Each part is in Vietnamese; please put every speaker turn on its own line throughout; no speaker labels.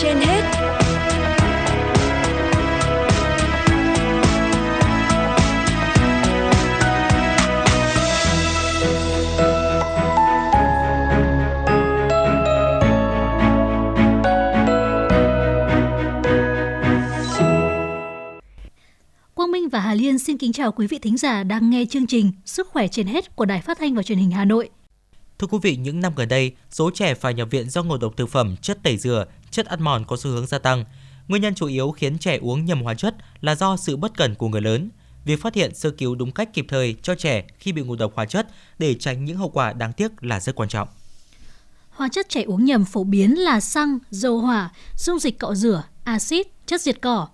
trên hết
Quang Minh và Hà Liên xin kính chào quý vị thính giả đang nghe chương trình Sức khỏe trên hết của Đài Phát thanh và Truyền hình Hà Nội.
Thưa quý vị, những năm gần đây, số trẻ phải nhập viện do ngộ độc thực phẩm, chất tẩy rửa, chất ăn mòn có xu hướng gia tăng. Nguyên nhân chủ yếu khiến trẻ uống nhầm hóa chất là do sự bất cẩn của người lớn. Việc phát hiện sơ cứu đúng cách kịp thời cho trẻ khi bị ngộ độc hóa chất để tránh những hậu quả đáng tiếc là rất quan trọng.
Hóa chất trẻ uống nhầm phổ biến là xăng, dầu hỏa, dung dịch cọ rửa, axit, chất diệt cỏ.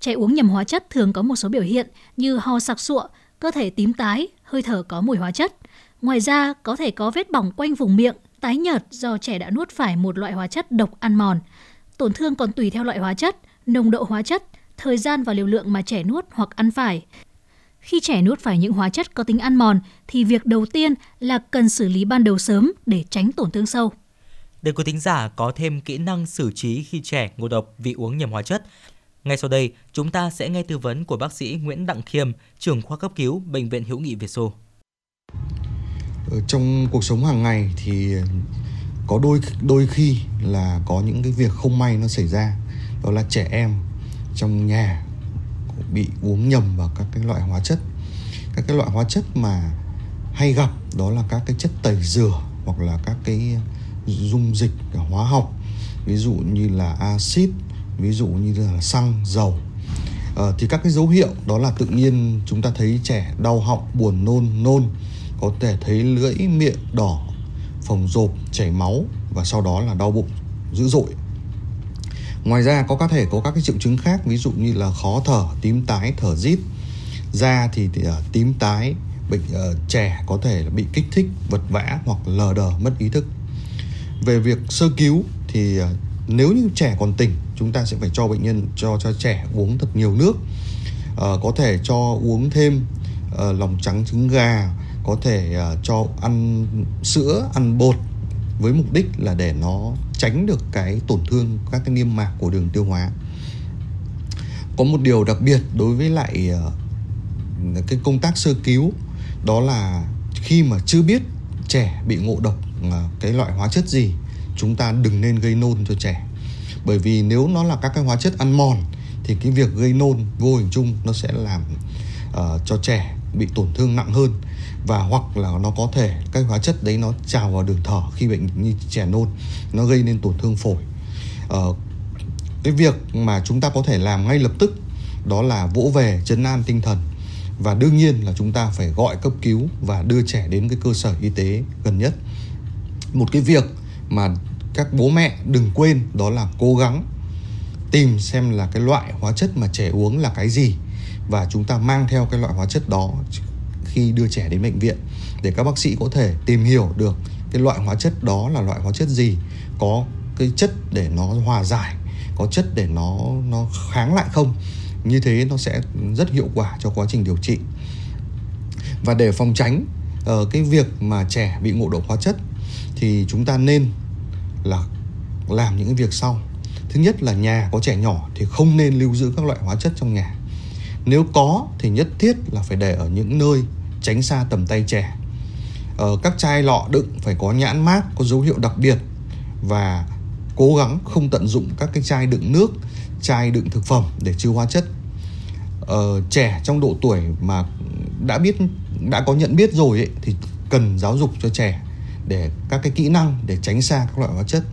Trẻ uống nhầm hóa chất thường có một số biểu hiện như ho sặc sụa, cơ thể tím tái, hơi thở có mùi hóa chất. Ngoài ra, có thể có vết bỏng quanh vùng miệng, tái nhợt do trẻ đã nuốt phải một loại hóa chất độc ăn mòn. Tổn thương còn tùy theo loại hóa chất, nồng độ hóa chất, thời gian và liều lượng mà trẻ nuốt hoặc ăn phải. Khi trẻ nuốt phải những hóa chất có tính ăn mòn thì việc đầu tiên là cần xử lý ban đầu sớm để tránh tổn thương sâu.
Để quý thính giả có thêm kỹ năng xử trí khi trẻ ngộ độc vì uống nhầm hóa chất, ngay sau đây chúng ta sẽ nghe tư vấn của bác sĩ Nguyễn Đặng Khiêm, trưởng khoa cấp cứu Bệnh viện Hữu nghị Việt Xô.
Ở trong cuộc sống hàng ngày thì có đôi đôi khi là có những cái việc không may nó xảy ra. Đó là trẻ em trong nhà bị uống nhầm vào các cái loại hóa chất. Các cái loại hóa chất mà hay gặp đó là các cái chất tẩy rửa hoặc là các cái dung dịch hóa học. Ví dụ như là axit ví dụ như là xăng dầu. À, thì các cái dấu hiệu đó là tự nhiên chúng ta thấy trẻ đau họng buồn nôn nôn có thể thấy lưỡi miệng đỏ phồng rộp chảy máu và sau đó là đau bụng dữ dội. Ngoài ra có có thể có các cái triệu chứng khác ví dụ như là khó thở tím tái thở rít. Da thì, thì uh, tím tái bệnh uh, trẻ có thể là bị kích thích vật vã hoặc lờ đờ mất ý thức. Về việc sơ cứu thì uh, nếu như trẻ còn tỉnh chúng ta sẽ phải cho bệnh nhân cho cho trẻ uống thật nhiều nước. À, có thể cho uống thêm à, lòng trắng trứng gà có thể à, cho ăn sữa ăn bột với mục đích là để nó tránh được cái tổn thương các cái niêm mạc của đường tiêu hóa. Có một điều đặc biệt đối với lại à, cái công tác sơ cứu đó là khi mà chưa biết trẻ bị ngộ độc à, cái loại hóa chất gì chúng ta đừng nên gây nôn cho trẻ bởi vì nếu nó là các cái hóa chất ăn mòn thì cái việc gây nôn vô hình chung nó sẽ làm uh, cho trẻ bị tổn thương nặng hơn. Và hoặc là nó có thể các hóa chất đấy nó trào vào đường thở khi bệnh như trẻ nôn nó gây nên tổn thương phổi. Uh, cái việc mà chúng ta có thể làm ngay lập tức đó là vỗ về chấn an tinh thần. Và đương nhiên là chúng ta phải gọi cấp cứu và đưa trẻ đến cái cơ sở y tế gần nhất. Một cái việc mà các bố mẹ đừng quên đó là cố gắng tìm xem là cái loại hóa chất mà trẻ uống là cái gì. Và chúng ta mang theo cái loại hóa chất đó khi đưa trẻ đến bệnh viện để các bác sĩ có thể tìm hiểu được cái loại hóa chất đó là loại hóa chất gì có cái chất để nó hòa giải có chất để nó nó kháng lại không. Như thế nó sẽ rất hiệu quả cho quá trình điều trị. Và để phòng tránh uh, cái việc mà trẻ bị ngộ độc hóa chất thì chúng ta nên là làm những cái việc sau. Thứ nhất là nhà có trẻ nhỏ thì không nên lưu giữ các loại hóa chất trong nhà. Nếu có thì nhất thiết là phải để ở những nơi tránh xa tầm tay trẻ. Ờ, các chai lọ đựng phải có nhãn mát có dấu hiệu đặc biệt và cố gắng không tận dụng các cái chai đựng nước chai đựng thực phẩm để chứa hóa chất. Ờ, trẻ trong độ tuổi mà đã biết đã có nhận biết rồi ấy, thì cần giáo dục cho trẻ để các cái kỹ năng để tránh xa các loại hóa chất.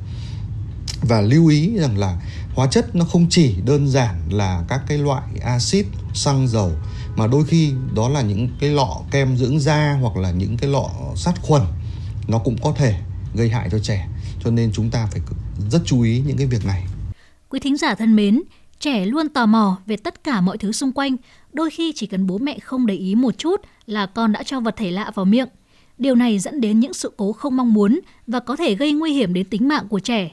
Và lưu ý rằng là hóa chất nó không chỉ đơn giản là các cái loại axit, xăng dầu, mà đôi khi đó là những cái lọ kem dưỡng da hoặc là những cái lọ sát khuẩn, nó cũng có thể gây hại cho trẻ. Cho nên chúng ta phải rất chú ý những cái việc này.
Quý thính giả thân mến, trẻ luôn tò mò về tất cả mọi thứ xung quanh. Đôi khi chỉ cần bố mẹ không để ý một chút là con đã cho vật thể lạ vào miệng. Điều này dẫn đến những sự cố không mong muốn và có thể gây nguy hiểm đến tính mạng của trẻ.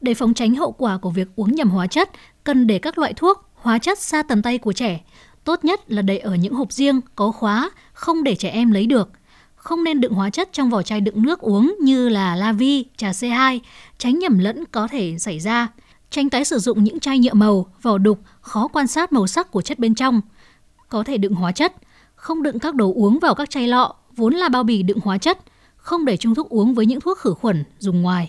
Để phòng tránh hậu quả của việc uống nhầm hóa chất, cần để các loại thuốc, hóa chất xa tầm tay của trẻ. Tốt nhất là để ở những hộp riêng, có khóa, không để trẻ em lấy được. Không nên đựng hóa chất trong vỏ chai đựng nước uống như là la vi, trà C2, tránh nhầm lẫn có thể xảy ra. Tránh tái sử dụng những chai nhựa màu, vỏ đục, khó quan sát màu sắc của chất bên trong. Có thể đựng hóa chất, không đựng các đồ uống vào các chai lọ, vốn là bao bì đựng hóa chất, không để trung thuốc uống với những thuốc khử khuẩn dùng ngoài.